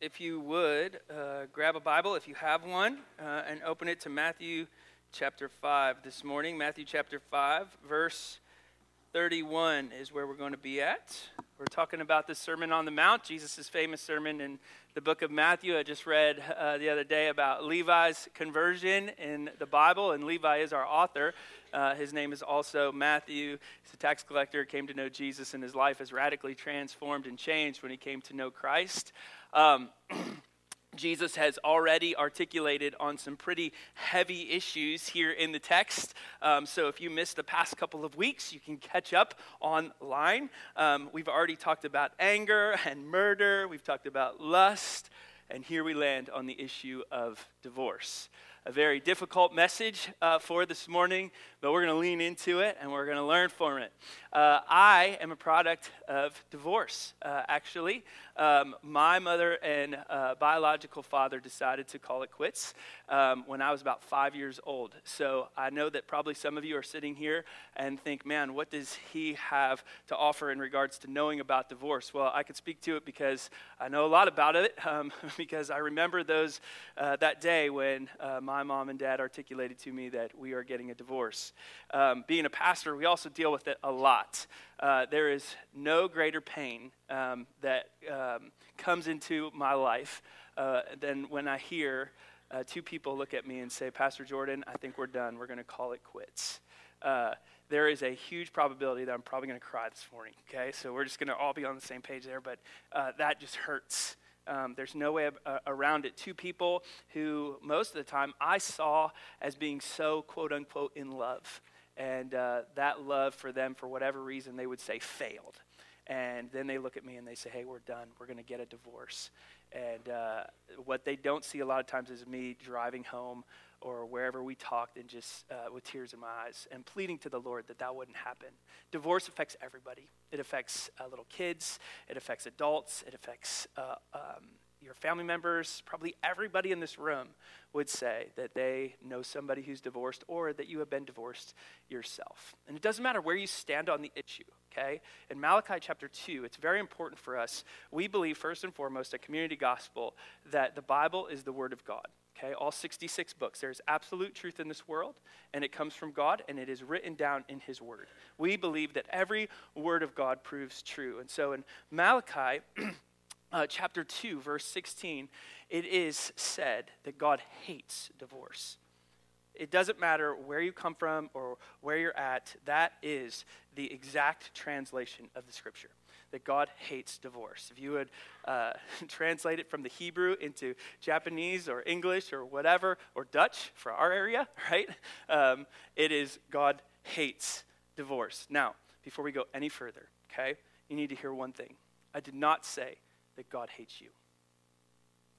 if you would, uh, grab a Bible if you have one uh, and open it to Matthew chapter 5 this morning. Matthew chapter 5, verse 31 is where we're going to be at. We're talking about the Sermon on the Mount, Jesus' famous sermon in the book of Matthew. I just read uh, the other day about Levi's conversion in the Bible, and Levi is our author. Uh, his name is also Matthew. He's a tax collector, came to know Jesus, and his life is radically transformed and changed when he came to know Christ. Um, Jesus has already articulated on some pretty heavy issues here in the text. Um, so if you missed the past couple of weeks, you can catch up online. Um, we've already talked about anger and murder, we've talked about lust, and here we land on the issue of divorce a very difficult message uh, for this morning, but we're going to lean into it and we're going to learn from it. Uh, I am a product of divorce, uh, actually. Um, my mother and uh, biological father decided to call it quits um, when I was about five years old. So I know that probably some of you are sitting here and think, man, what does he have to offer in regards to knowing about divorce? Well, I could speak to it because I know a lot about it, um, because I remember those uh, that day when uh, my mom and dad articulated to me that we are getting a divorce. Um, being a pastor, we also deal with it a lot. Uh, there is no greater pain um, that um, comes into my life uh, than when I hear uh, two people look at me and say, Pastor Jordan, I think we're done. We're going to call it quits. Uh, there is a huge probability that I'm probably going to cry this morning, okay? So we're just going to all be on the same page there, but uh, that just hurts. Um, there's no way uh, around it. Two people who, most of the time, I saw as being so quote unquote in love. And uh, that love for them, for whatever reason, they would say failed. And then they look at me and they say, hey, we're done. We're going to get a divorce. And uh, what they don't see a lot of times is me driving home or wherever we talked and just uh, with tears in my eyes and pleading to the Lord that that wouldn't happen. Divorce affects everybody. It affects uh, little kids, it affects adults, it affects uh, um, your family members. Probably everybody in this room would say that they know somebody who's divorced or that you have been divorced yourself. And it doesn't matter where you stand on the issue, okay? In Malachi chapter 2, it's very important for us. We believe, first and foremost, at Community Gospel, that the Bible is the Word of God. Okay, all 66 books. There's absolute truth in this world, and it comes from God, and it is written down in His Word. We believe that every word of God proves true. And so in Malachi uh, chapter 2, verse 16, it is said that God hates divorce. It doesn't matter where you come from or where you're at, that is the exact translation of the scripture that God hates divorce. If you would uh, translate it from the Hebrew into Japanese or English or whatever, or Dutch for our area, right? Um, it is God hates divorce. Now, before we go any further, okay, you need to hear one thing. I did not say that God hates you.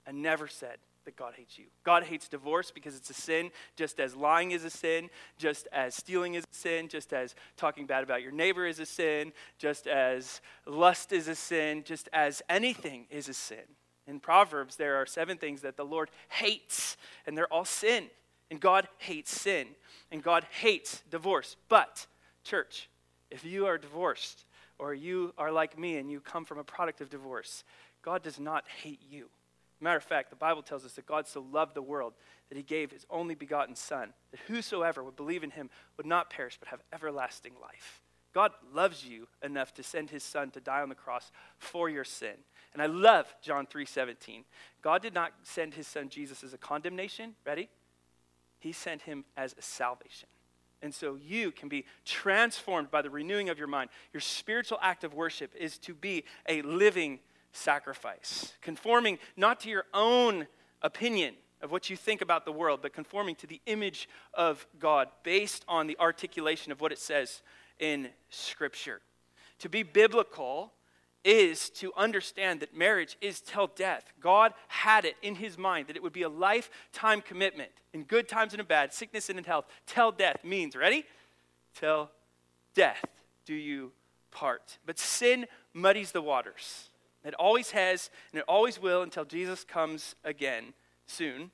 I never said that God hates you. God hates divorce because it's a sin, just as lying is a sin, just as stealing is a sin, just as talking bad about your neighbor is a sin, just as lust is a sin, just as anything is a sin. In Proverbs, there are seven things that the Lord hates, and they're all sin. And God hates sin, and God hates divorce. But, church, if you are divorced, or you are like me and you come from a product of divorce, God does not hate you. Matter of fact, the Bible tells us that God so loved the world that he gave his only begotten Son, that whosoever would believe in him would not perish but have everlasting life. God loves you enough to send his son to die on the cross for your sin. And I love John 3:17. God did not send his son Jesus as a condemnation, ready? He sent him as a salvation. And so you can be transformed by the renewing of your mind. Your spiritual act of worship is to be a living sacrifice, conforming not to your own opinion, of what you think about the world, but conforming to the image of God based on the articulation of what it says in Scripture. To be biblical is to understand that marriage is till death. God had it in his mind that it would be a lifetime commitment in good times and in bad, sickness and in health. Till death means, ready? Till death do you part. But sin muddies the waters. It always has, and it always will until Jesus comes again soon.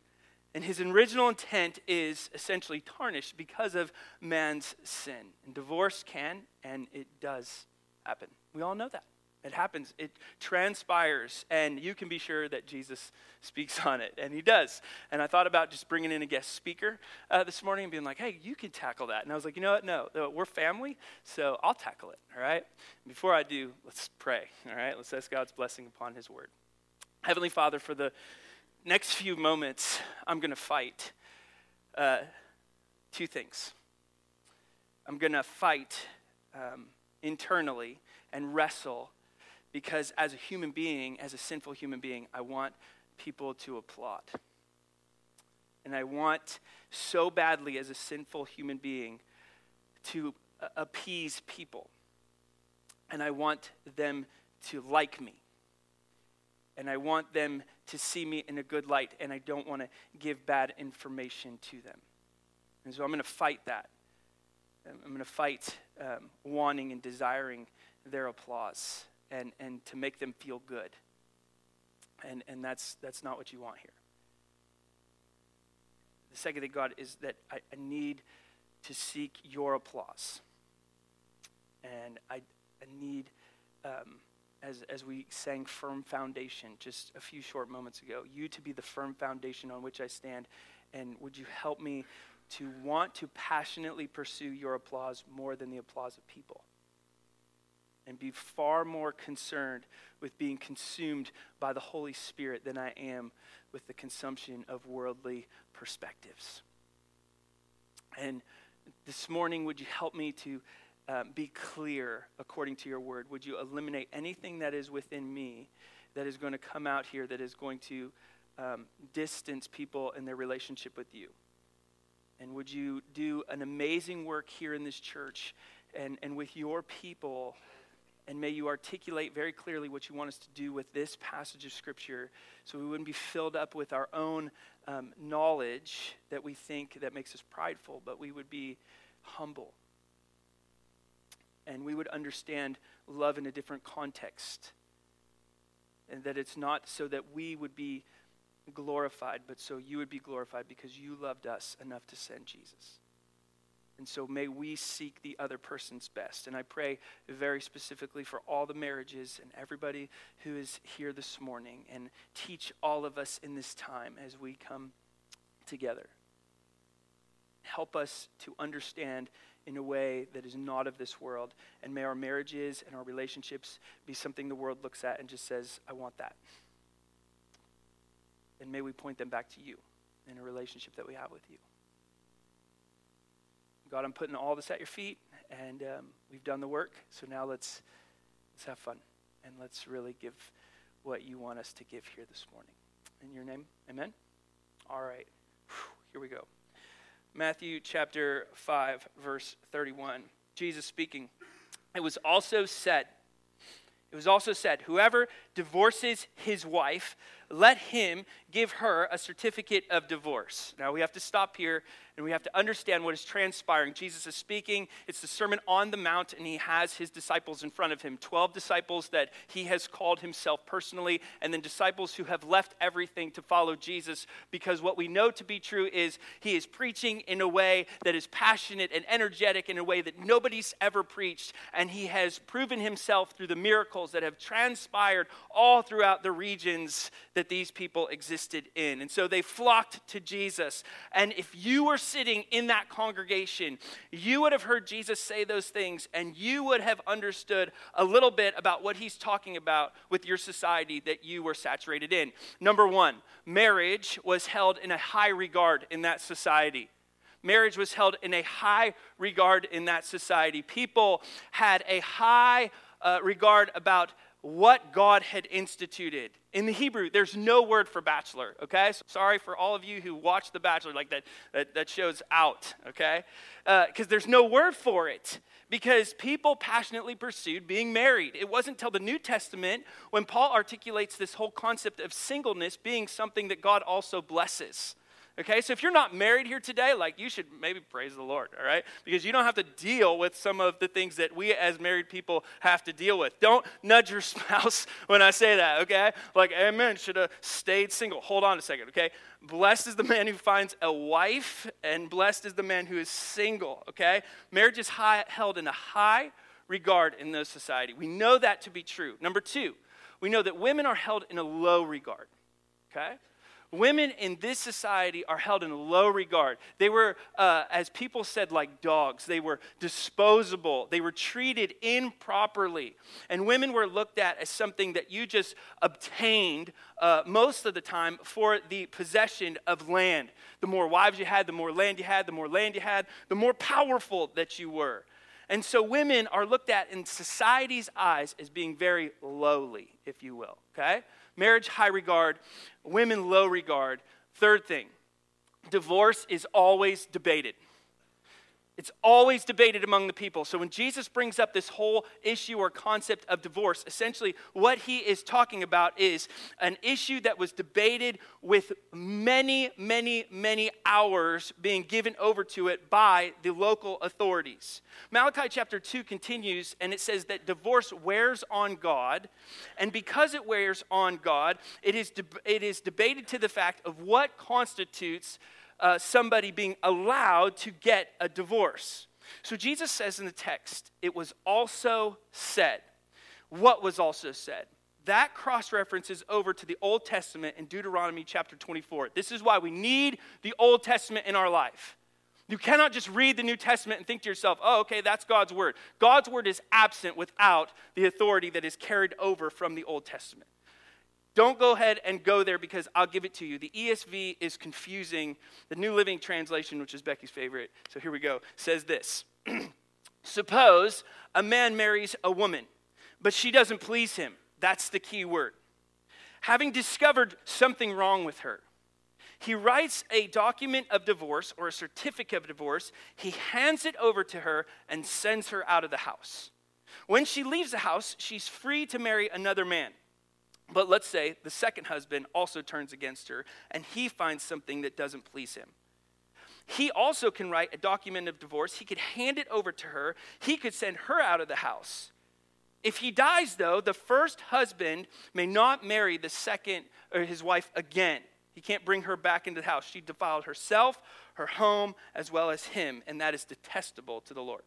And his original intent is essentially tarnished because of man's sin. And divorce can, and it does happen. We all know that. It happens, it transpires, and you can be sure that Jesus speaks on it, and he does. And I thought about just bringing in a guest speaker uh, this morning and being like, hey, you can tackle that. And I was like, you know what? No, we're family, so I'll tackle it, all right? Before I do, let's pray, all right? Let's ask God's blessing upon his word. Heavenly Father, for the next few moments, I'm going to fight uh, two things. I'm going to fight um, internally and wrestle because as a human being, as a sinful human being, I want people to applaud. And I want so badly, as a sinful human being, to appease people. And I want them to like me. And I want them to see me in a good light. And I don't want to give bad information to them. And so I'm going to fight that. I'm going to fight um, wanting and desiring their applause and, and to make them feel good. And, and that's, that's not what you want here. The second thing, God, is that I, I need to seek your applause. And I, I need, um, as, as we sang Firm Foundation just a few short moments ago, you to be the firm foundation on which I stand. And would you help me to want to passionately pursue your applause more than the applause of people? And be far more concerned with being consumed by the Holy Spirit than I am with the consumption of worldly perspectives. And this morning, would you help me to um, be clear according to your word? Would you eliminate anything that is within me that is going to come out here that is going to um, distance people in their relationship with you? And would you do an amazing work here in this church and, and with your people and may you articulate very clearly what you want us to do with this passage of Scripture so we wouldn't be filled up with our own um, knowledge that we think that makes us prideful, but we would be humble. And we would understand love in a different context. And that it's not so that we would be glorified, but so you would be glorified because you loved us enough to send Jesus. And so may we seek the other person's best. And I pray very specifically for all the marriages and everybody who is here this morning and teach all of us in this time as we come together. Help us to understand in a way that is not of this world. And may our marriages and our relationships be something the world looks at and just says, I want that. And may we point them back to you in a relationship that we have with you. God, I'm putting all this at your feet, and um, we've done the work. So now let's let's have fun, and let's really give what you want us to give here this morning. In your name, Amen. All right, here we go. Matthew chapter five, verse thirty-one. Jesus speaking. It was also said. It was also said, whoever divorces his wife, let him give her a certificate of divorce. Now we have to stop here and we have to understand what is transpiring. Jesus is speaking, it's the Sermon on the Mount, and he has his disciples in front of him 12 disciples that he has called himself personally, and then disciples who have left everything to follow Jesus because what we know to be true is he is preaching in a way that is passionate and energetic in a way that nobody's ever preached, and he has proven himself through the miracles that have transpired all throughout the regions that these people existed in. And so they flocked to Jesus. And if you were sitting in that congregation, you would have heard Jesus say those things and you would have understood a little bit about what he's talking about with your society that you were saturated in. Number one, marriage was held in a high regard in that society. Marriage was held in a high regard in that society. People had a high uh, regard about what God had instituted. In the Hebrew, there's no word for bachelor, okay? So sorry for all of you who watch The Bachelor, like that, that, that shows out, okay? Because uh, there's no word for it. Because people passionately pursued being married. It wasn't until the New Testament when Paul articulates this whole concept of singleness being something that God also blesses. Okay, so if you're not married here today, like you should maybe praise the Lord, all right? Because you don't have to deal with some of the things that we as married people have to deal with. Don't nudge your spouse when I say that, okay? Like, amen, should have stayed single. Hold on a second, okay? Blessed is the man who finds a wife, and blessed is the man who is single, okay? Marriage is high, held in a high regard in the society. We know that to be true. Number two, we know that women are held in a low regard, okay? Women in this society are held in low regard. They were, uh, as people said, like dogs. They were disposable. They were treated improperly. And women were looked at as something that you just obtained uh, most of the time for the possession of land. The more wives you had, the more land you had, the more land you had, the more powerful that you were. And so women are looked at in society's eyes as being very lowly, if you will, okay? Marriage, high regard. Women, low regard. Third thing, divorce is always debated. It's always debated among the people. So when Jesus brings up this whole issue or concept of divorce, essentially what he is talking about is an issue that was debated with many, many, many hours being given over to it by the local authorities. Malachi chapter 2 continues and it says that divorce wears on God, and because it wears on God, it is, de- it is debated to the fact of what constitutes uh, somebody being allowed to get a divorce. So Jesus says in the text, it was also said. What was also said? That cross references over to the Old Testament in Deuteronomy chapter 24. This is why we need the Old Testament in our life. You cannot just read the New Testament and think to yourself, oh, okay, that's God's word. God's word is absent without the authority that is carried over from the Old Testament. Don't go ahead and go there because I'll give it to you. The ESV is confusing. The New Living Translation, which is Becky's favorite, so here we go, says this Suppose a man marries a woman, but she doesn't please him. That's the key word. Having discovered something wrong with her, he writes a document of divorce or a certificate of divorce. He hands it over to her and sends her out of the house. When she leaves the house, she's free to marry another man. But let's say the second husband also turns against her and he finds something that doesn't please him. He also can write a document of divorce. He could hand it over to her. He could send her out of the house. If he dies, though, the first husband may not marry the second or his wife again. He can't bring her back into the house. She defiled herself, her home, as well as him, and that is detestable to the Lord.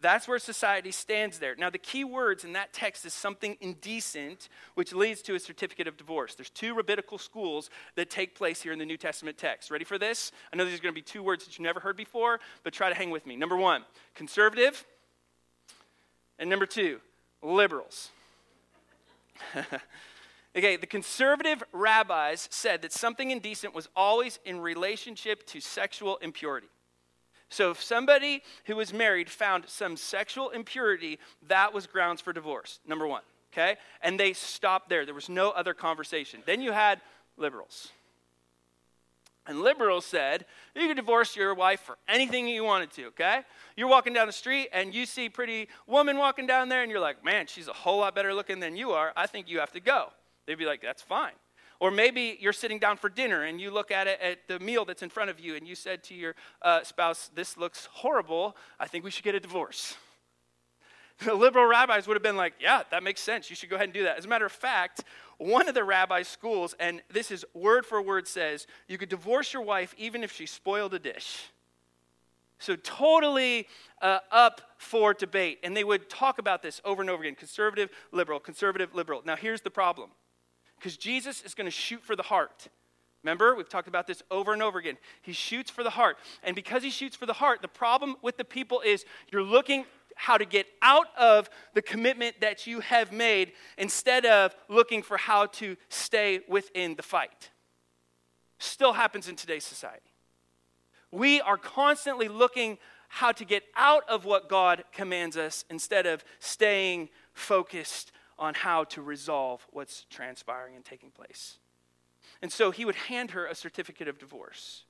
That's where society stands there. Now, the key words in that text is something indecent, which leads to a certificate of divorce. There's two rabbinical schools that take place here in the New Testament text. Ready for this? I know these are going to be two words that you've never heard before, but try to hang with me. Number one, conservative. And number two, liberals. okay, the conservative rabbis said that something indecent was always in relationship to sexual impurity. So if somebody who was married found some sexual impurity, that was grounds for divorce, number one. Okay? And they stopped there. There was no other conversation. Then you had liberals. And liberals said, you could divorce your wife for anything you wanted to, okay? You're walking down the street and you see pretty woman walking down there and you're like, man, she's a whole lot better looking than you are. I think you have to go. They'd be like, that's fine. Or maybe you're sitting down for dinner and you look at it at the meal that's in front of you and you said to your uh, spouse, This looks horrible. I think we should get a divorce. The liberal rabbis would have been like, Yeah, that makes sense. You should go ahead and do that. As a matter of fact, one of the rabbi schools, and this is word for word, says you could divorce your wife even if she spoiled a dish. So, totally uh, up for debate. And they would talk about this over and over again conservative, liberal, conservative, liberal. Now, here's the problem because Jesus is going to shoot for the heart. Remember, we've talked about this over and over again. He shoots for the heart. And because he shoots for the heart, the problem with the people is you're looking how to get out of the commitment that you have made instead of looking for how to stay within the fight. Still happens in today's society. We are constantly looking how to get out of what God commands us instead of staying focused on how to resolve what's transpiring and taking place. And so he would hand her a certificate of divorce.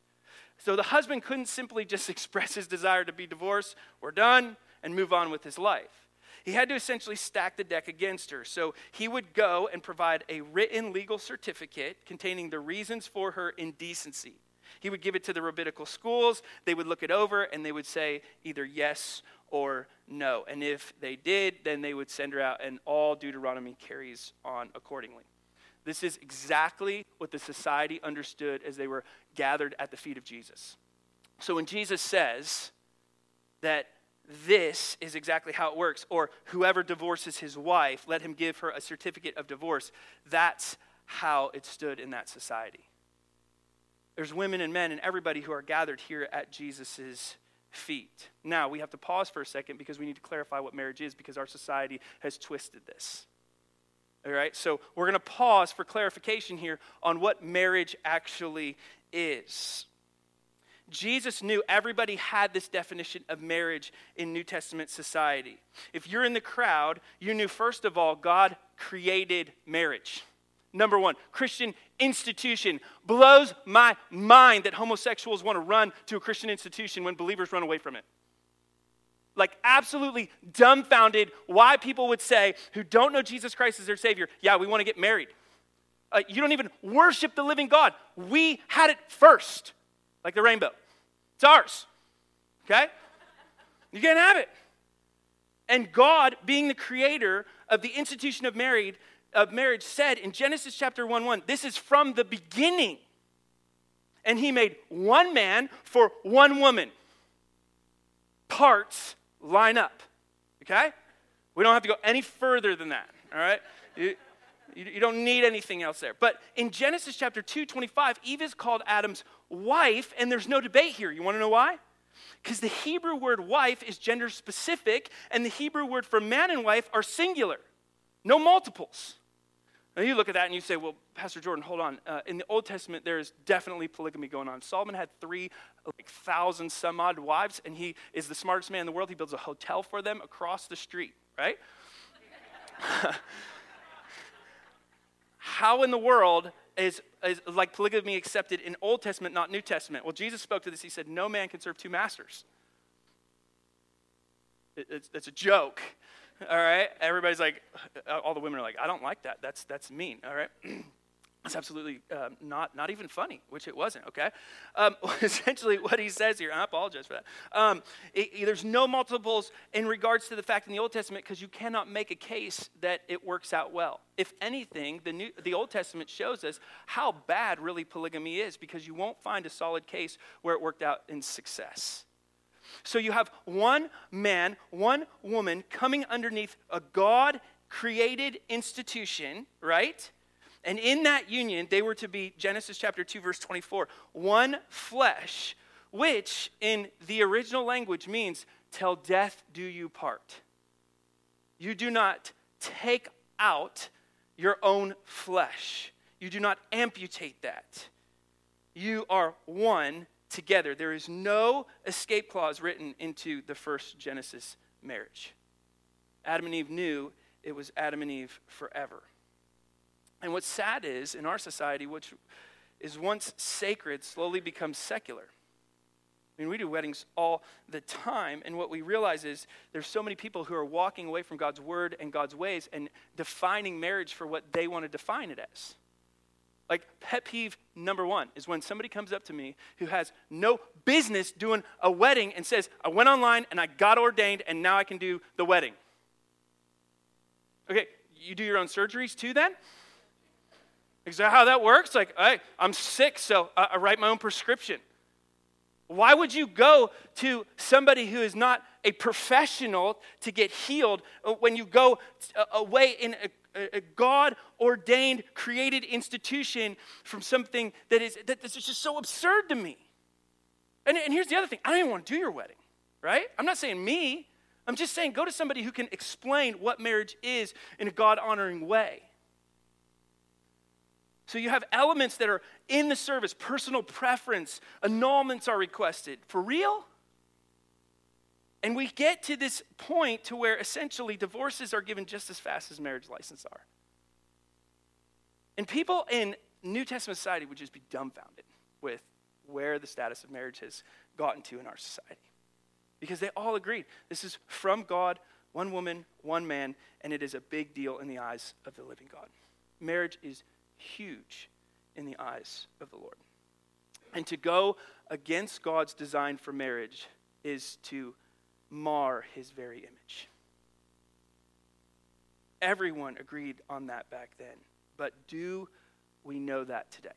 So the husband couldn't simply just express his desire to be divorced, we're done, and move on with his life. He had to essentially stack the deck against her. So he would go and provide a written legal certificate containing the reasons for her indecency. He would give it to the rabbinical schools. They would look it over and they would say either yes or no. And if they did, then they would send her out, and all Deuteronomy carries on accordingly. This is exactly what the society understood as they were gathered at the feet of Jesus. So when Jesus says that this is exactly how it works, or whoever divorces his wife, let him give her a certificate of divorce, that's how it stood in that society. There's women and men and everybody who are gathered here at Jesus' feet. Now, we have to pause for a second because we need to clarify what marriage is because our society has twisted this. All right, so we're going to pause for clarification here on what marriage actually is. Jesus knew everybody had this definition of marriage in New Testament society. If you're in the crowd, you knew, first of all, God created marriage. Number one, Christian institution. Blows my mind that homosexuals want to run to a Christian institution when believers run away from it like absolutely dumbfounded why people would say, who don't know Jesus Christ as their Savior, yeah, we want to get married. Uh, you don't even worship the living God. We had it first, like the rainbow. It's ours. Okay? You can't have it. And God, being the creator of the institution of married of marriage, said in Genesis chapter 1 1, this is from the beginning. And he made one man for one woman. Parts line up. Okay? We don't have to go any further than that. All right? You, you, you don't need anything else there. But in Genesis chapter 2, 25, Eve is called Adam's wife, and there's no debate here. You want to know why? Because the Hebrew word wife is gender specific, and the Hebrew word for man and wife are singular, no multiples. Now you look at that and you say, well, Pastor Jordan, hold on. Uh, in the Old Testament, there is definitely polygamy going on. Solomon had three like, thousand some odd wives, and he is the smartest man in the world. He builds a hotel for them across the street, right? How in the world is, is like polygamy accepted in Old Testament, not New Testament? Well, Jesus spoke to this. He said, No man can serve two masters. It, it's, it's a joke all right? Everybody's like, uh, all the women are like, I don't like that. That's, that's mean, all right? It's absolutely um, not, not even funny, which it wasn't, okay? Um, essentially, what he says here, I apologize for that. Um, it, it, there's no multiples in regards to the fact in the Old Testament because you cannot make a case that it works out well. If anything, the, New, the Old Testament shows us how bad really polygamy is because you won't find a solid case where it worked out in success. So you have one man, one woman coming underneath a God created institution, right? And in that union, they were to be, Genesis chapter 2, verse 24, one flesh, which in the original language means, till death do you part. You do not take out your own flesh, you do not amputate that. You are one together. There is no escape clause written into the first Genesis marriage. Adam and Eve knew it was Adam and Eve forever. And what's sad is, in our society, which is once sacred, slowly becomes secular. I mean, we do weddings all the time, and what we realize is there's so many people who are walking away from God's word and God's ways and defining marriage for what they want to define it as. Like, pet peeve number one is when somebody comes up to me who has no business doing a wedding and says, I went online and I got ordained and now I can do the wedding. Okay, you do your own surgeries too then? Is that how that works? Like, hey, I'm sick, so I write my own prescription. Why would you go to somebody who is not a professional to get healed uh, when you go uh, away in a a, God ordained, created institution from something that is that is just so absurd to me. And, and here's the other thing I don't even want to do your wedding, right? I'm not saying me. I'm just saying go to somebody who can explain what marriage is in a God honoring way. So you have elements that are in the service, personal preference, annulments are requested. For real? And we get to this point to where essentially divorces are given just as fast as marriage licenses are. And people in New Testament society would just be dumbfounded with where the status of marriage has gotten to in our society. Because they all agreed this is from God, one woman, one man, and it is a big deal in the eyes of the living God. Marriage is huge in the eyes of the Lord. And to go against God's design for marriage is to mar his very image. Everyone agreed on that back then. But do we know that today?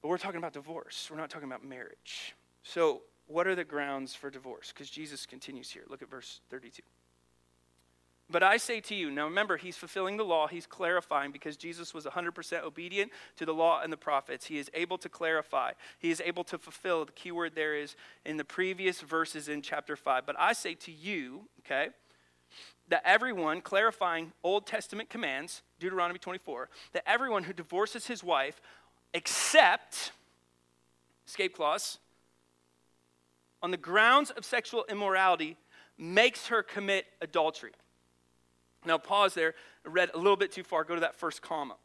But we're talking about divorce. We're not talking about marriage. So, what are the grounds for divorce? Because Jesus continues here. Look at verse 32. But I say to you, now remember, he's fulfilling the law, he's clarifying because Jesus was 100% obedient to the law and the prophets. He is able to clarify, he is able to fulfill. The key word there is in the previous verses in chapter 5. But I say to you, okay, that everyone, clarifying Old Testament commands, Deuteronomy 24, that everyone who divorces his wife, except, escape clause, on the grounds of sexual immorality, makes her commit adultery. Now, pause there. I read a little bit too far. Go to that first comma.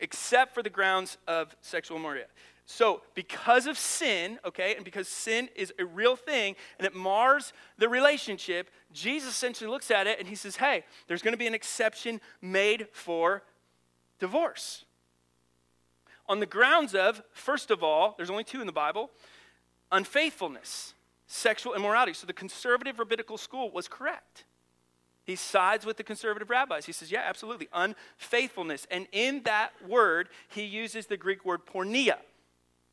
Except for the grounds of sexual immorality. So, because of sin, okay, and because sin is a real thing and it mars the relationship, Jesus essentially looks at it and he says, hey, there's going to be an exception made for divorce. On the grounds of, first of all, there's only two in the Bible unfaithfulness, sexual immorality. So, the conservative rabbinical school was correct. He sides with the conservative rabbis. He says, yeah, absolutely, unfaithfulness. And in that word, he uses the Greek word porneia.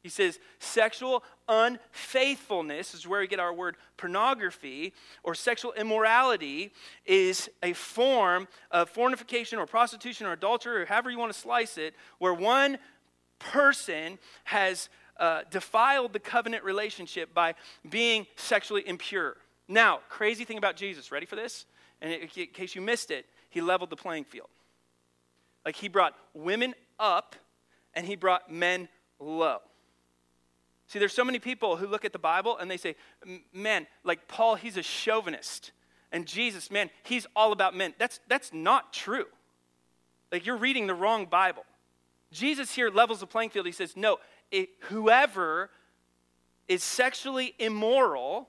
He says sexual unfaithfulness is where we get our word pornography or sexual immorality is a form of fornication or prostitution or adultery or however you want to slice it, where one person has uh, defiled the covenant relationship by being sexually impure. Now, crazy thing about Jesus, ready for this? And in case you missed it, he leveled the playing field. Like he brought women up and he brought men low. See, there's so many people who look at the Bible and they say, man, like Paul, he's a chauvinist. And Jesus, man, he's all about men. That's, that's not true. Like you're reading the wrong Bible. Jesus here levels the playing field. He says, no, it, whoever is sexually immoral,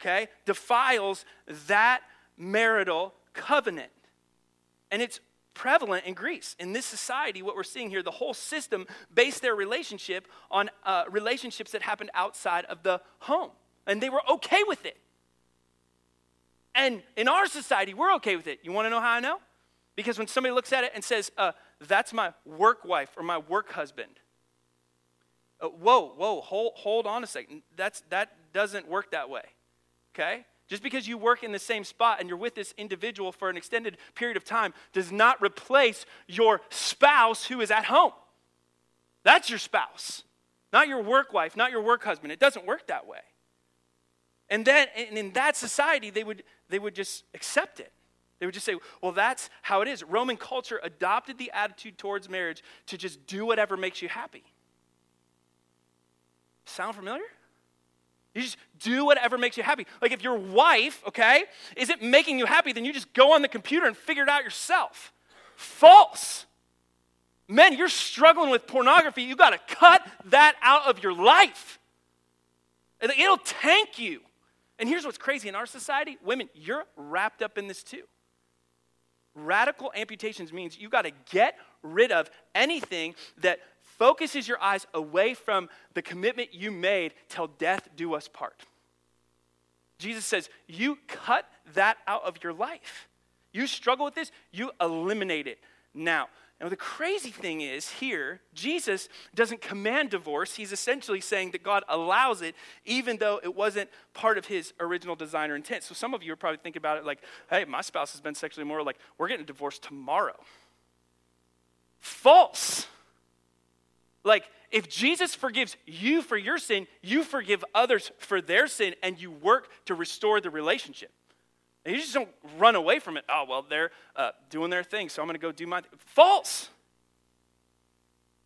okay, defiles that marital covenant. And it's prevalent in Greece. In this society, what we're seeing here, the whole system based their relationship on uh, relationships that happened outside of the home. And they were okay with it. And in our society, we're okay with it. You want to know how I know? Because when somebody looks at it and says, uh, that's my work wife or my work husband, uh, whoa, whoa, hold, hold on a second. That's, that doesn't work that way. Okay? Just because you work in the same spot and you're with this individual for an extended period of time does not replace your spouse who is at home. That's your spouse, not your work wife, not your work husband. It doesn't work that way. And then and in that society, they would, they would just accept it. They would just say, well, that's how it is. Roman culture adopted the attitude towards marriage to just do whatever makes you happy. Sound familiar? You just do whatever makes you happy. Like if your wife, okay, isn't making you happy, then you just go on the computer and figure it out yourself. False. Men, you're struggling with pornography. You got to cut that out of your life. It'll tank you. And here's what's crazy in our society women, you're wrapped up in this too. Radical amputations means you got to get rid of anything that focuses your eyes away from the commitment you made till death do us part. Jesus says, You cut that out of your life. You struggle with this, you eliminate it now. Now, the crazy thing is here, Jesus doesn't command divorce. He's essentially saying that God allows it, even though it wasn't part of his original design or intent. So, some of you are probably thinking about it like, hey, my spouse has been sexually immoral, like, we're getting a divorce tomorrow. False. Like, if Jesus forgives you for your sin, you forgive others for their sin, and you work to restore the relationship. And you just don't run away from it. Oh, well, they're uh, doing their thing, so I'm going to go do my. Th-. False.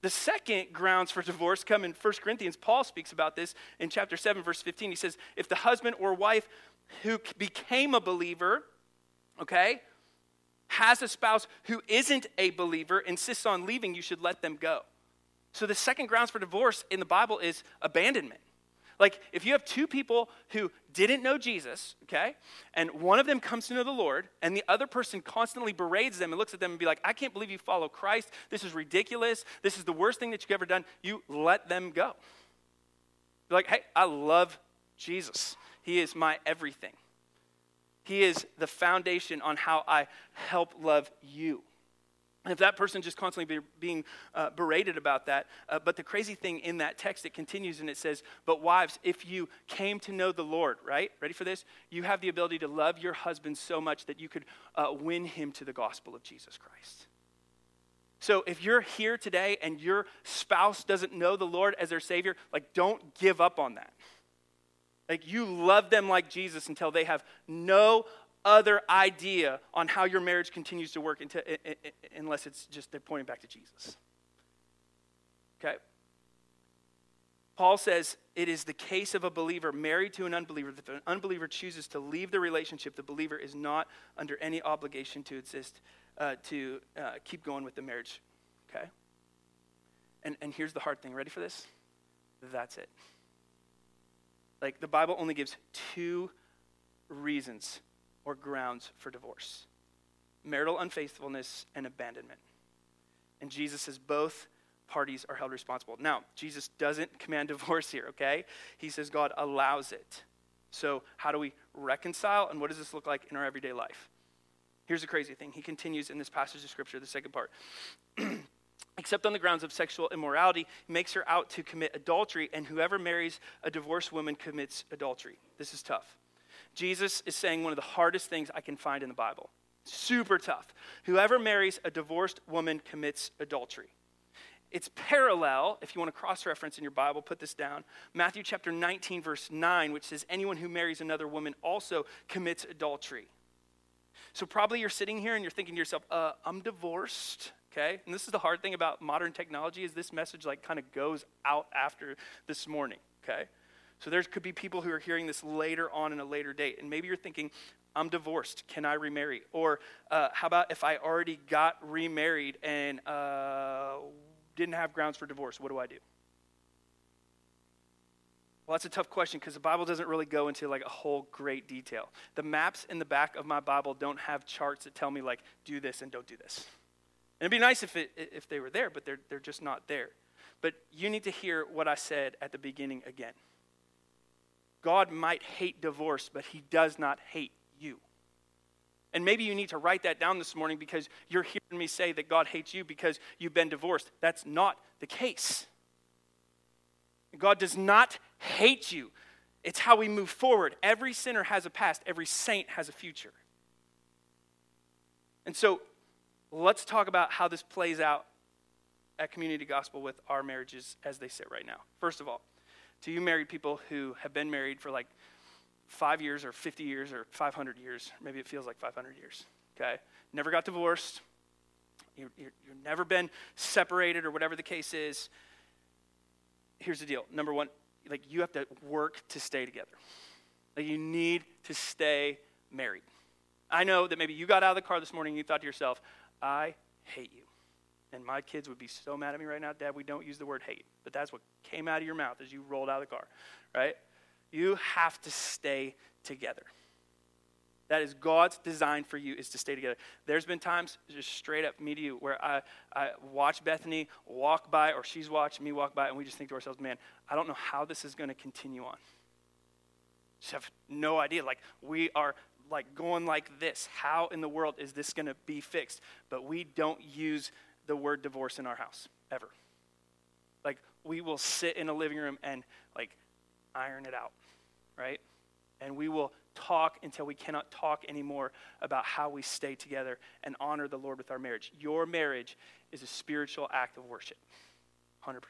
The second grounds for divorce come in 1 Corinthians. Paul speaks about this in chapter 7, verse 15. He says, If the husband or wife who became a believer, okay, has a spouse who isn't a believer, insists on leaving, you should let them go. So the second grounds for divorce in the Bible is abandonment. Like, if you have two people who didn't know Jesus, okay, and one of them comes to know the Lord, and the other person constantly berates them and looks at them and be like, I can't believe you follow Christ. This is ridiculous. This is the worst thing that you've ever done. You let them go. You're like, hey, I love Jesus. He is my everything. He is the foundation on how I help love you. If that person just constantly be, being uh, berated about that, uh, but the crazy thing in that text, it continues and it says, But wives, if you came to know the Lord, right? Ready for this? You have the ability to love your husband so much that you could uh, win him to the gospel of Jesus Christ. So if you're here today and your spouse doesn't know the Lord as their Savior, like don't give up on that. Like you love them like Jesus until they have no other idea on how your marriage continues to work until, unless it's just they're pointing back to Jesus. Okay? Paul says it is the case of a believer married to an unbeliever. That if an unbeliever chooses to leave the relationship, the believer is not under any obligation to exist, uh, to uh, keep going with the marriage. Okay? And, and here's the hard thing. Ready for this? That's it. Like, the Bible only gives two reasons or grounds for divorce marital unfaithfulness and abandonment. And Jesus says both parties are held responsible. Now, Jesus doesn't command divorce here, okay? He says God allows it. So, how do we reconcile and what does this look like in our everyday life? Here's the crazy thing. He continues in this passage of scripture, the second part. Except on the grounds of sexual immorality, makes her out to commit adultery, and whoever marries a divorced woman commits adultery. This is tough. Jesus is saying one of the hardest things I can find in the Bible. Super tough. Whoever marries a divorced woman commits adultery. It's parallel, if you want to cross reference in your Bible, put this down. Matthew chapter 19, verse 9, which says, Anyone who marries another woman also commits adultery. So probably you're sitting here and you're thinking to yourself, uh, I'm divorced, okay? And this is the hard thing about modern technology is this message like kind of goes out after this morning, okay? So there could be people who are hearing this later on in a later date, and maybe you're thinking, I'm divorced. Can I remarry? Or uh, how about if I already got remarried and uh, didn't have grounds for divorce? What do I do? Well, that's a tough question because the Bible doesn't really go into like a whole great detail. The maps in the back of my Bible don't have charts that tell me like do this and don't do this. And it'd be nice if it, if they were there, but they're they're just not there. But you need to hear what I said at the beginning again. God might hate divorce, but he does not hate you. And maybe you need to write that down this morning because you're hearing me say that God hates you because you've been divorced. That's not the case. God does not hate you. It's how we move forward. Every sinner has a past, every saint has a future. And so let's talk about how this plays out at Community Gospel with our marriages as they sit right now. First of all, to you married people who have been married for like five years or 50 years or 500 years. Maybe it feels like 500 years, okay? Never got divorced. you you've never been separated or whatever the case is. Here's the deal. Number one, like you have to work to stay together. Like you need to stay married. I know that maybe you got out of the car this morning and you thought to yourself, I hate you. And my kids would be so mad at me right now, Dad, we don't use the word hate. But that's what came out of your mouth as you rolled out of the car, right? You have to stay together. That is God's design for you is to stay together. There's been times, just straight up me to you, where I, I watch Bethany walk by, or she's watching me walk by, and we just think to ourselves, man, I don't know how this is going to continue on. Just have no idea. Like, we are like going like this. How in the world is this going to be fixed? But we don't use the word divorce in our house, ever. Like, we will sit in a living room and, like, iron it out, right? And we will talk until we cannot talk anymore about how we stay together and honor the Lord with our marriage. Your marriage is a spiritual act of worship, 100%.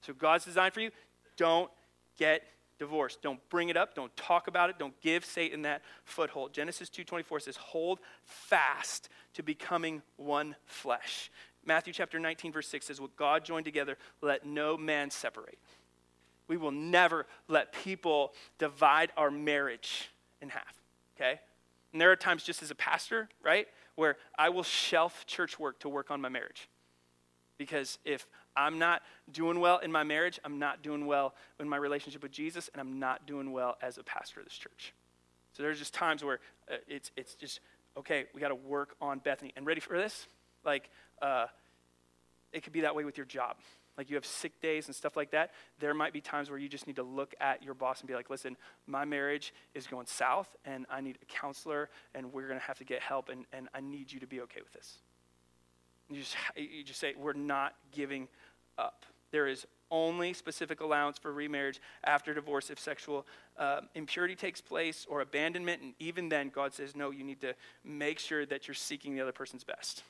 So, God's design for you, don't get divorce. Don't bring it up. Don't talk about it. Don't give Satan that foothold. Genesis 2:24 says, "Hold fast to becoming one flesh. Matthew chapter 19, verse 6 says, What God joined together, let no man separate. We will never let people divide our marriage in half, okay? And there are times, just as a pastor, right, where I will shelf church work to work on my marriage. Because if I'm not doing well in my marriage, I'm not doing well in my relationship with Jesus, and I'm not doing well as a pastor of this church. So there's just times where uh, it's, it's just, okay, we got to work on Bethany. And ready for this? Like, uh, it could be that way with your job. Like you have sick days and stuff like that. There might be times where you just need to look at your boss and be like, listen, my marriage is going south, and I need a counselor, and we're going to have to get help, and, and I need you to be okay with this. You just, you just say, we're not giving up. There is only specific allowance for remarriage after divorce if sexual uh, impurity takes place or abandonment. And even then, God says, no, you need to make sure that you're seeking the other person's best.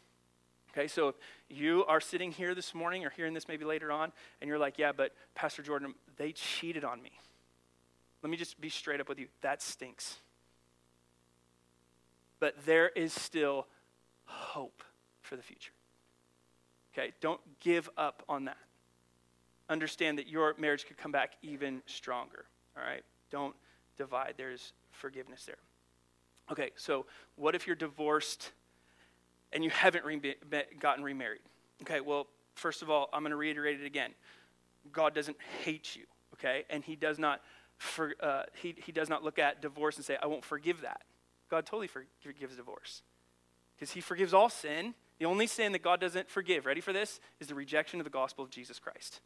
Okay, so if you are sitting here this morning or hearing this maybe later on, and you're like, yeah, but Pastor Jordan, they cheated on me. Let me just be straight up with you. That stinks. But there is still hope for the future. Okay, don't give up on that. Understand that your marriage could come back even stronger. All right, don't divide. There's forgiveness there. Okay, so what if you're divorced and you haven't re- gotten remarried? Okay, well, first of all, I'm going to reiterate it again. God doesn't hate you, okay? And he does not for, uh, he, he does not look at divorce and say, I won't forgive that. God totally forgives divorce because he forgives all sin the only sin that God doesn't forgive, ready for this, is the rejection of the gospel of Jesus Christ.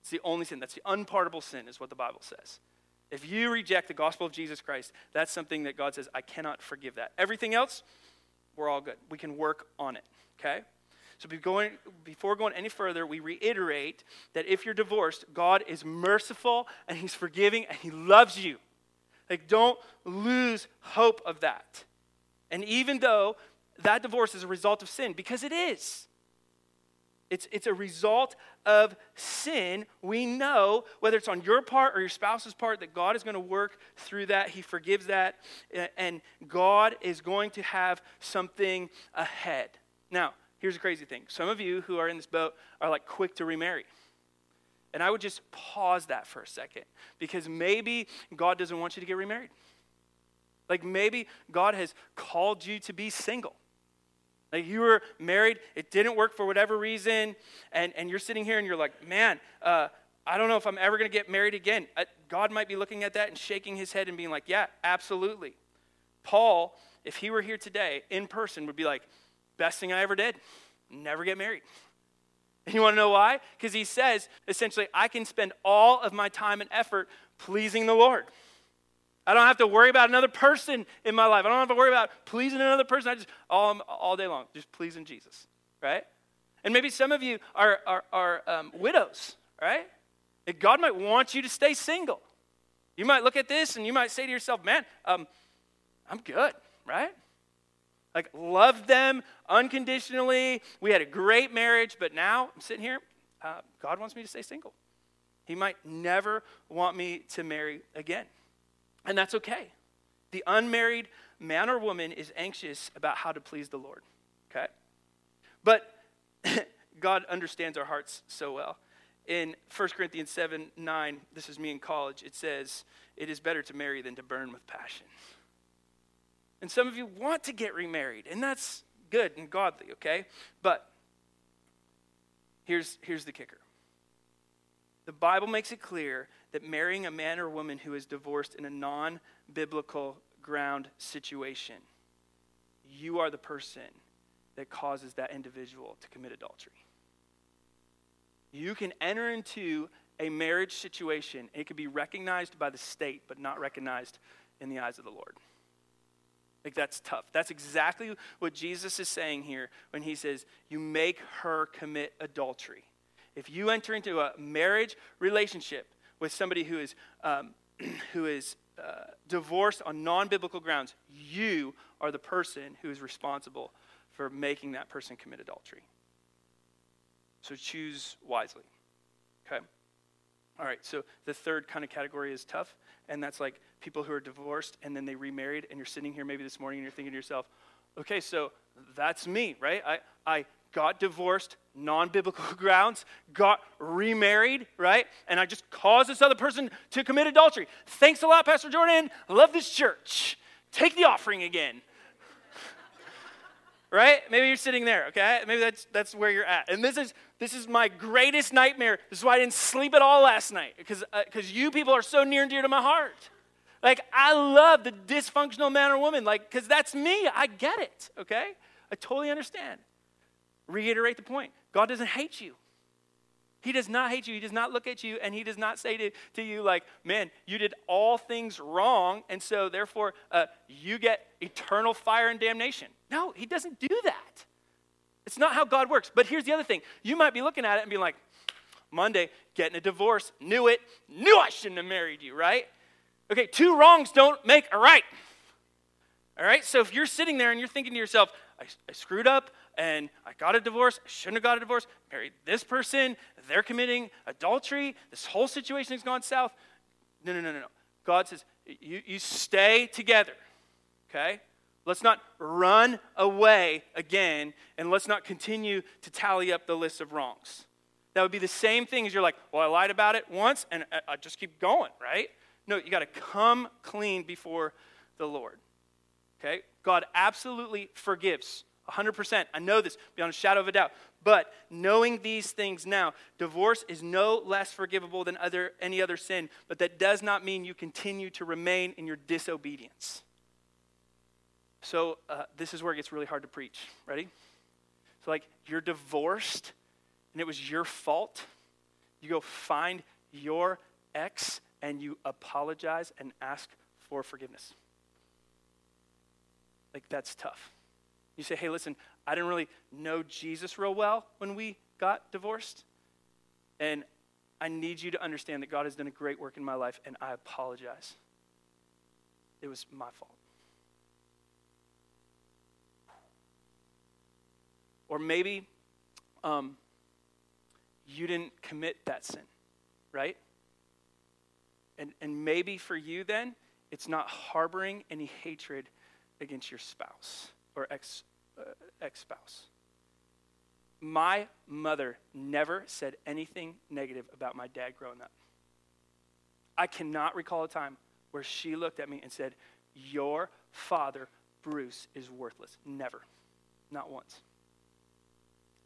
It's the only sin. That's the unpardonable sin, is what the Bible says. If you reject the gospel of Jesus Christ, that's something that God says, I cannot forgive that. Everything else, we're all good. We can work on it, okay? So before going any further, we reiterate that if you're divorced, God is merciful and He's forgiving and He loves you. Like, don't lose hope of that. And even though that divorce is a result of sin because it is. It's, it's a result of sin. We know, whether it's on your part or your spouse's part, that God is going to work through that. He forgives that. And God is going to have something ahead. Now, here's the crazy thing some of you who are in this boat are like quick to remarry. And I would just pause that for a second because maybe God doesn't want you to get remarried. Like maybe God has called you to be single. Like you were married, it didn't work for whatever reason, and, and you're sitting here and you're like, man, uh, I don't know if I'm ever going to get married again. Uh, God might be looking at that and shaking his head and being like, yeah, absolutely. Paul, if he were here today in person, would be like, best thing I ever did, never get married. And you want to know why? Because he says, essentially, I can spend all of my time and effort pleasing the Lord. I don't have to worry about another person in my life. I don't have to worry about pleasing another person. I just all, all day long, just pleasing Jesus, right? And maybe some of you are, are, are um, widows, right? And God might want you to stay single. You might look at this and you might say to yourself, man, um, I'm good, right? Like, loved them unconditionally. We had a great marriage, but now I'm sitting here. Uh, God wants me to stay single. He might never want me to marry again. And that's okay. The unmarried man or woman is anxious about how to please the Lord, okay? But God understands our hearts so well. In 1 Corinthians 7 9, this is me in college, it says, It is better to marry than to burn with passion. And some of you want to get remarried, and that's good and godly, okay? But here's, here's the kicker the Bible makes it clear that marrying a man or woman who is divorced in a non biblical ground situation, you are the person that causes that individual to commit adultery. You can enter into a marriage situation, it can be recognized by the state, but not recognized in the eyes of the Lord. Like, that's tough. That's exactly what Jesus is saying here when he says, You make her commit adultery. If you enter into a marriage relationship with somebody who is, um, who is uh, divorced on non biblical grounds, you are the person who is responsible for making that person commit adultery. So choose wisely. Okay? All right, so the third kind of category is tough, and that's like people who are divorced and then they remarried, and you're sitting here maybe this morning and you're thinking to yourself, okay, so that's me, right? I, I got divorced, non biblical grounds, got remarried, right? And I just caused this other person to commit adultery. Thanks a lot, Pastor Jordan. Love this church. Take the offering again. right? Maybe you're sitting there, okay? Maybe that's, that's where you're at. And this is, this is my greatest nightmare. This is why I didn't sleep at all last night, because uh, you people are so near and dear to my heart. Like, I love the dysfunctional man or woman, like, because that's me. I get it, okay? I totally understand. Reiterate the point God doesn't hate you. He does not hate you. He does not look at you and he does not say to, to you, like, man, you did all things wrong, and so therefore uh, you get eternal fire and damnation. No, he doesn't do that. It's not how God works. But here's the other thing you might be looking at it and being like, Monday, getting a divorce, knew it, knew I shouldn't have married you, right? Okay, two wrongs don't make a right. All right, so if you're sitting there and you're thinking to yourself, I, I screwed up and I got a divorce, I shouldn't have got a divorce, married this person, they're committing adultery, this whole situation has gone south. No, no, no, no, no. God says, you, you stay together, okay? Let's not run away again, and let's not continue to tally up the list of wrongs. That would be the same thing as you're like, well, I lied about it once, and I, I just keep going, right? No, you got to come clean before the Lord. Okay? God absolutely forgives. 100%. I know this beyond a shadow of a doubt. But knowing these things now, divorce is no less forgivable than other, any other sin, but that does not mean you continue to remain in your disobedience. So, uh, this is where it gets really hard to preach. Ready? So, like, you're divorced and it was your fault. You go find your ex and you apologize and ask for forgiveness. Like, that's tough. You say, hey, listen, I didn't really know Jesus real well when we got divorced. And I need you to understand that God has done a great work in my life, and I apologize. It was my fault. Or maybe um, you didn't commit that sin, right? And, and maybe for you then, it's not harboring any hatred against your spouse or ex, uh, ex-spouse. My mother never said anything negative about my dad growing up. I cannot recall a time where she looked at me and said, Your father, Bruce, is worthless. Never. Not once.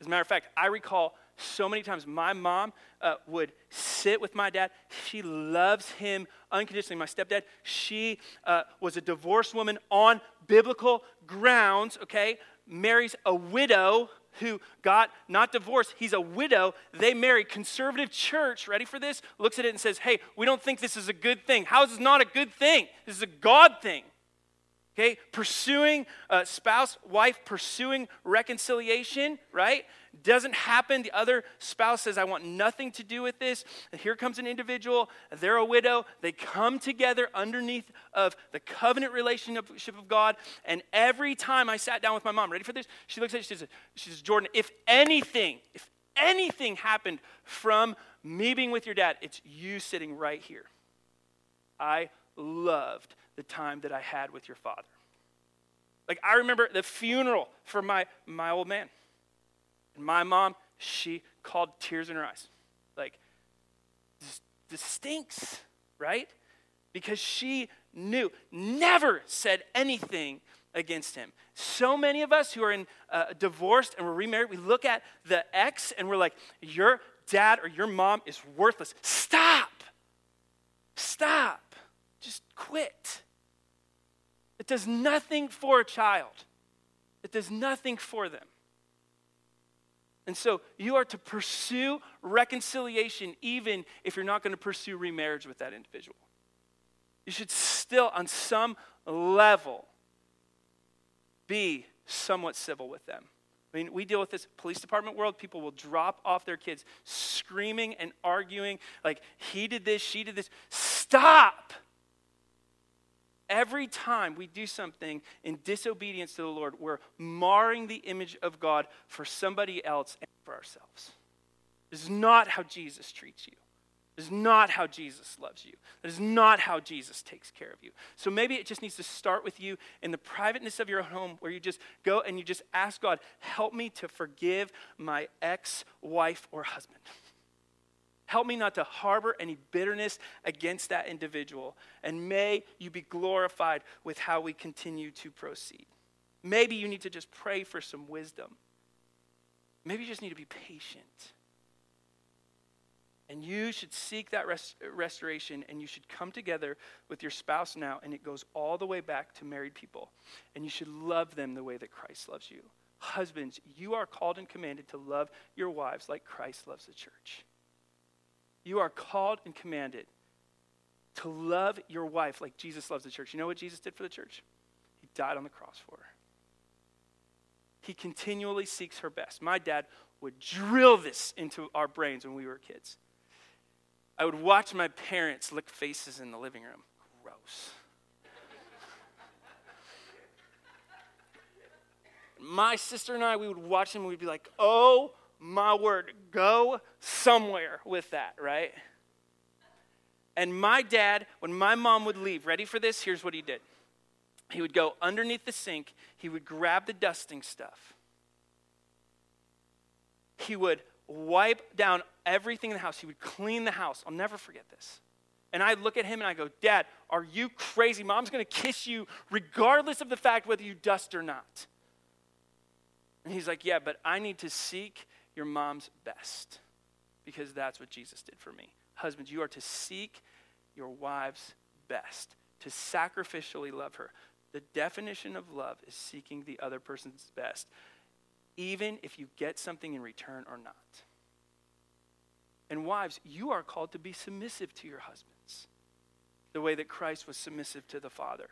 As a matter of fact, I recall so many times my mom uh, would sit with my dad. She loves him unconditionally. My stepdad, she uh, was a divorced woman on biblical grounds, okay? Marries a widow who got not divorced, he's a widow. They marry. Conservative church, ready for this? Looks at it and says, hey, we don't think this is a good thing. How is this not a good thing? This is a God thing. Okay, pursuing spouse, wife, pursuing reconciliation, right? Doesn't happen. The other spouse says, I want nothing to do with this. And here comes an individual, they're a widow. They come together underneath of the covenant relationship of God. And every time I sat down with my mom, ready for this? She looks at me, she says, she says, Jordan, if anything, if anything happened from me being with your dad, it's you sitting right here. I loved the time that I had with your father. Like, I remember the funeral for my, my old man. And my mom, she called tears in her eyes. Like, this, this stinks, right? Because she knew, never said anything against him. So many of us who are in uh, divorced and we're remarried, we look at the ex and we're like, your dad or your mom is worthless. Stop. Stop. Just quit. It does nothing for a child, it does nothing for them. And so you are to pursue reconciliation even if you're not going to pursue remarriage with that individual. You should still, on some level, be somewhat civil with them. I mean, we deal with this police department world. People will drop off their kids screaming and arguing, like, he did this, she did this. Stop! Every time we do something in disobedience to the Lord, we're marring the image of God for somebody else and for ourselves. This is not how Jesus treats you. This is not how Jesus loves you. That is not how Jesus takes care of you. So maybe it just needs to start with you in the privateness of your home where you just go and you just ask God, help me to forgive my ex wife or husband. Help me not to harbor any bitterness against that individual. And may you be glorified with how we continue to proceed. Maybe you need to just pray for some wisdom. Maybe you just need to be patient. And you should seek that rest- restoration and you should come together with your spouse now. And it goes all the way back to married people. And you should love them the way that Christ loves you. Husbands, you are called and commanded to love your wives like Christ loves the church. You are called and commanded to love your wife like Jesus loves the church. You know what Jesus did for the church? He died on the cross for her. He continually seeks her best. My dad would drill this into our brains when we were kids. I would watch my parents lick faces in the living room. Gross. my sister and I, we would watch them and we'd be like, oh my word, go somewhere with that, right? And my dad, when my mom would leave, ready for this? Here's what he did. He would go underneath the sink, he would grab the dusting stuff. He would wipe down everything in the house. He would clean the house. I'll never forget this. And I look at him and I go, Dad, are you crazy? Mom's to kiss you regardless of the fact whether you dust or not. And he's like, Yeah, but I need to seek your mom's best because that's what Jesus did for me. Husbands, you are to seek your wife's best, to sacrificially love her. The definition of love is seeking the other person's best, even if you get something in return or not. And wives, you are called to be submissive to your husbands, the way that Christ was submissive to the Father.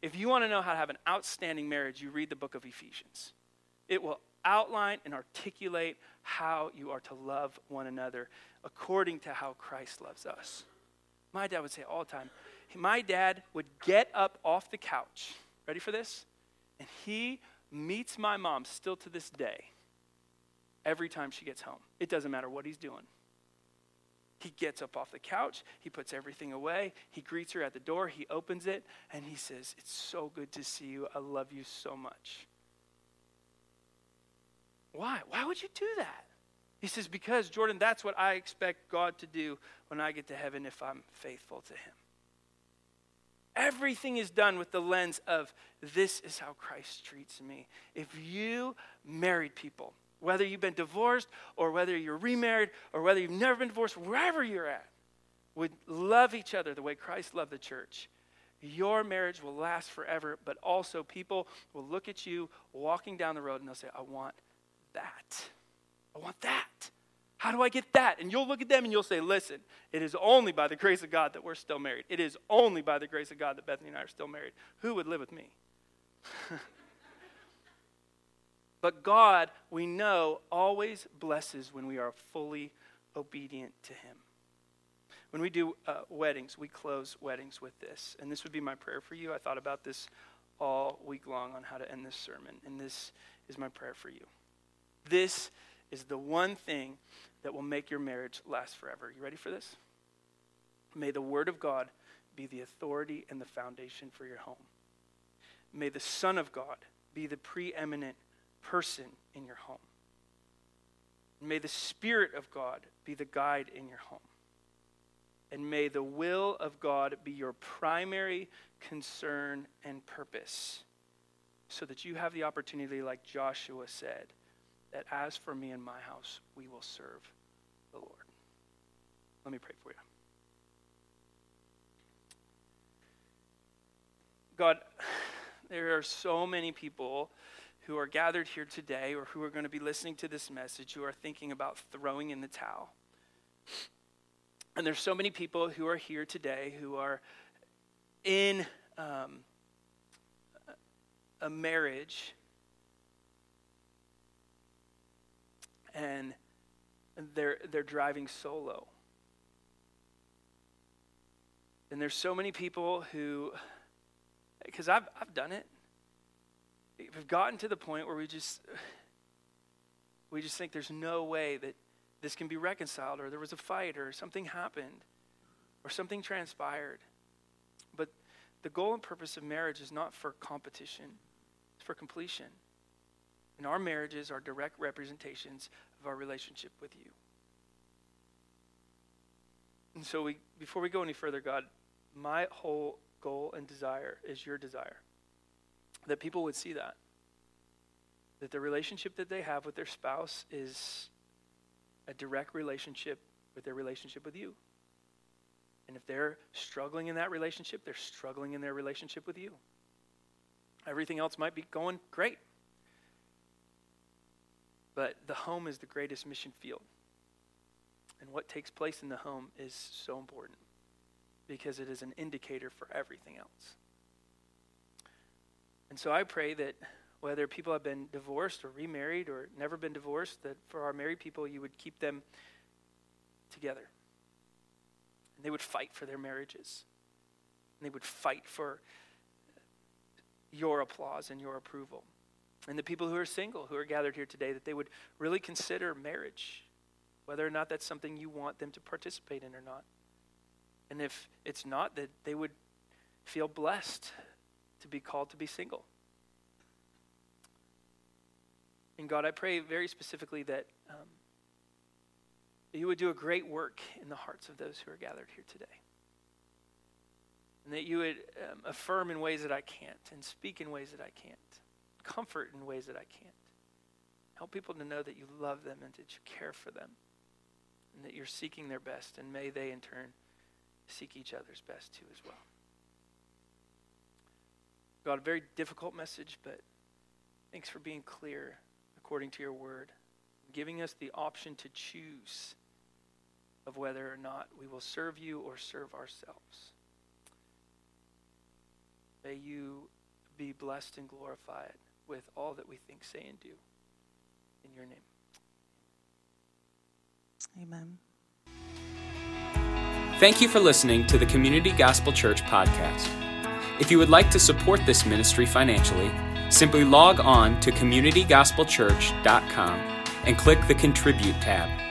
If you want to know how to have an outstanding marriage, you read the book of Ephesians. It will outline and articulate how you are to love one another according to how Christ loves us. My dad would say all the time, my dad would get up off the couch, ready for this? And he meets my mom still to this day every time she gets home. It doesn't matter what he's doing. He gets up off the couch, he puts everything away, he greets her at the door, he opens it, and he says, It's so good to see you. I love you so much. Why? Why would you do that? He says, Because, Jordan, that's what I expect God to do when I get to heaven if I'm faithful to Him. Everything is done with the lens of this is how Christ treats me. If you married people, whether you've been divorced or whether you're remarried or whether you've never been divorced, wherever you're at, would love each other the way Christ loved the church, your marriage will last forever, but also people will look at you walking down the road and they'll say, I want that. I want that. How do I get that? And you'll look at them and you'll say, Listen, it is only by the grace of God that we're still married. It is only by the grace of God that Bethany and I are still married. Who would live with me? but God, we know, always blesses when we are fully obedient to Him. When we do uh, weddings, we close weddings with this. And this would be my prayer for you. I thought about this all week long on how to end this sermon. And this is my prayer for you. This is the one thing that will make your marriage last forever. You ready for this? May the Word of God be the authority and the foundation for your home. May the Son of God be the preeminent person in your home. May the Spirit of God be the guide in your home. And may the will of God be your primary concern and purpose so that you have the opportunity, like Joshua said, that as for me and my house, we will serve the Lord. Let me pray for you. God, there are so many people who are gathered here today or who are going to be listening to this message who are thinking about throwing in the towel. And there's so many people who are here today who are in um, a marriage and they're, they're driving solo. And there's so many people who, because I've, I've done it, we've gotten to the point where we just, we just think there's no way that this can be reconciled, or there was a fight, or something happened, or something transpired. But the goal and purpose of marriage is not for competition, it's for completion. And our marriages are direct representations of our relationship with you. And so, we, before we go any further, God, my whole goal and desire is your desire. That people would see that. That the relationship that they have with their spouse is a direct relationship with their relationship with you. And if they're struggling in that relationship, they're struggling in their relationship with you. Everything else might be going great. But the home is the greatest mission field. And what takes place in the home is so important because it is an indicator for everything else. And so I pray that whether people have been divorced or remarried or never been divorced, that for our married people, you would keep them together. And they would fight for their marriages. And they would fight for your applause and your approval. And the people who are single, who are gathered here today, that they would really consider marriage, whether or not that's something you want them to participate in or not. And if it's not, that they would feel blessed to be called to be single. And God, I pray very specifically that um, you would do a great work in the hearts of those who are gathered here today. And that you would um, affirm in ways that I can't, and speak in ways that I can't, comfort in ways that I can't. Help people to know that you love them and that you care for them, and that you're seeking their best, and may they in turn seek each other's best too as well. God, a very difficult message, but thanks for being clear according to your word, giving us the option to choose of whether or not we will serve you or serve ourselves. May you be blessed and glorified with all that we think, say, and do. In your name. Amen. Thank you for listening to the Community Gospel Church podcast. If you would like to support this ministry financially, simply log on to communitygospelchurch.com and click the Contribute tab.